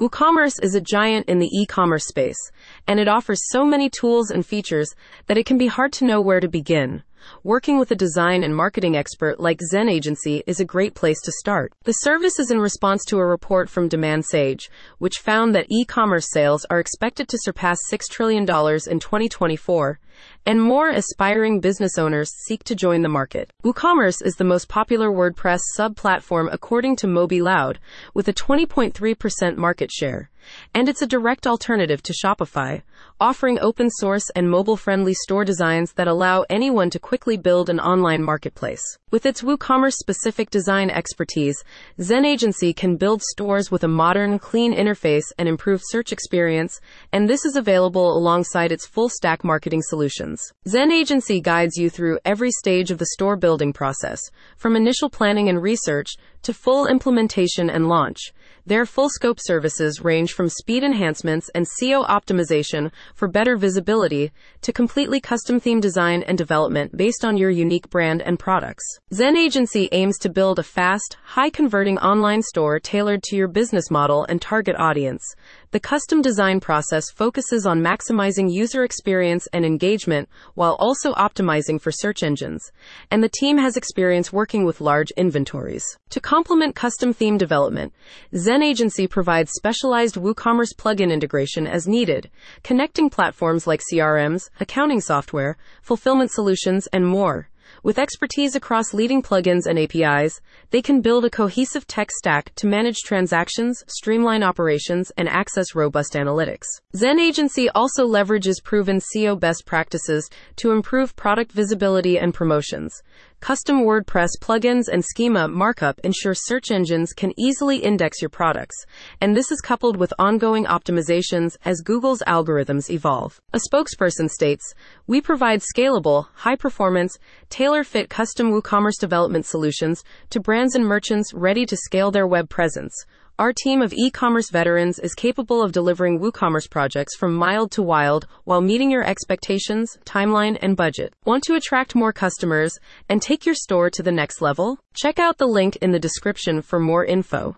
WooCommerce is a giant in the e-commerce space, and it offers so many tools and features that it can be hard to know where to begin. Working with a design and marketing expert like Zen Agency is a great place to start. The service is in response to a report from Demand Sage, which found that e-commerce sales are expected to surpass $6 trillion in 2024, and more aspiring business owners seek to join the market. WooCommerce is the most popular WordPress sub-platform according to MobiLoud, with a 20.3% market share. And it's a direct alternative to Shopify, offering open source and mobile friendly store designs that allow anyone to quickly build an online marketplace. With its WooCommerce specific design expertise, Zen Agency can build stores with a modern, clean interface and improved search experience, and this is available alongside its full stack marketing solutions. Zen Agency guides you through every stage of the store building process, from initial planning and research to full implementation and launch. Their full scope services range from speed enhancements and SEO optimization for better visibility to completely custom theme design and development based on your unique brand and products. Zen Agency aims to build a fast, high converting online store tailored to your business model and target audience. The custom design process focuses on maximizing user experience and engagement while also optimizing for search engines. And the team has experience working with large inventories. To complement custom theme development, Zen Agency provides specialized WooCommerce plugin integration as needed, connecting platforms like CRMs, accounting software, fulfillment solutions, and more. With expertise across leading plugins and APIs, they can build a cohesive tech stack to manage transactions, streamline operations, and access robust analytics. Zen Agency also leverages proven SEO best practices to improve product visibility and promotions. Custom WordPress plugins and schema markup ensure search engines can easily index your products, and this is coupled with ongoing optimizations as Google's algorithms evolve. A spokesperson states, We provide scalable, high performance, tailor fit custom WooCommerce development solutions to brands and merchants ready to scale their web presence. Our team of e-commerce veterans is capable of delivering WooCommerce projects from mild to wild while meeting your expectations, timeline, and budget. Want to attract more customers and take your store to the next level? Check out the link in the description for more info.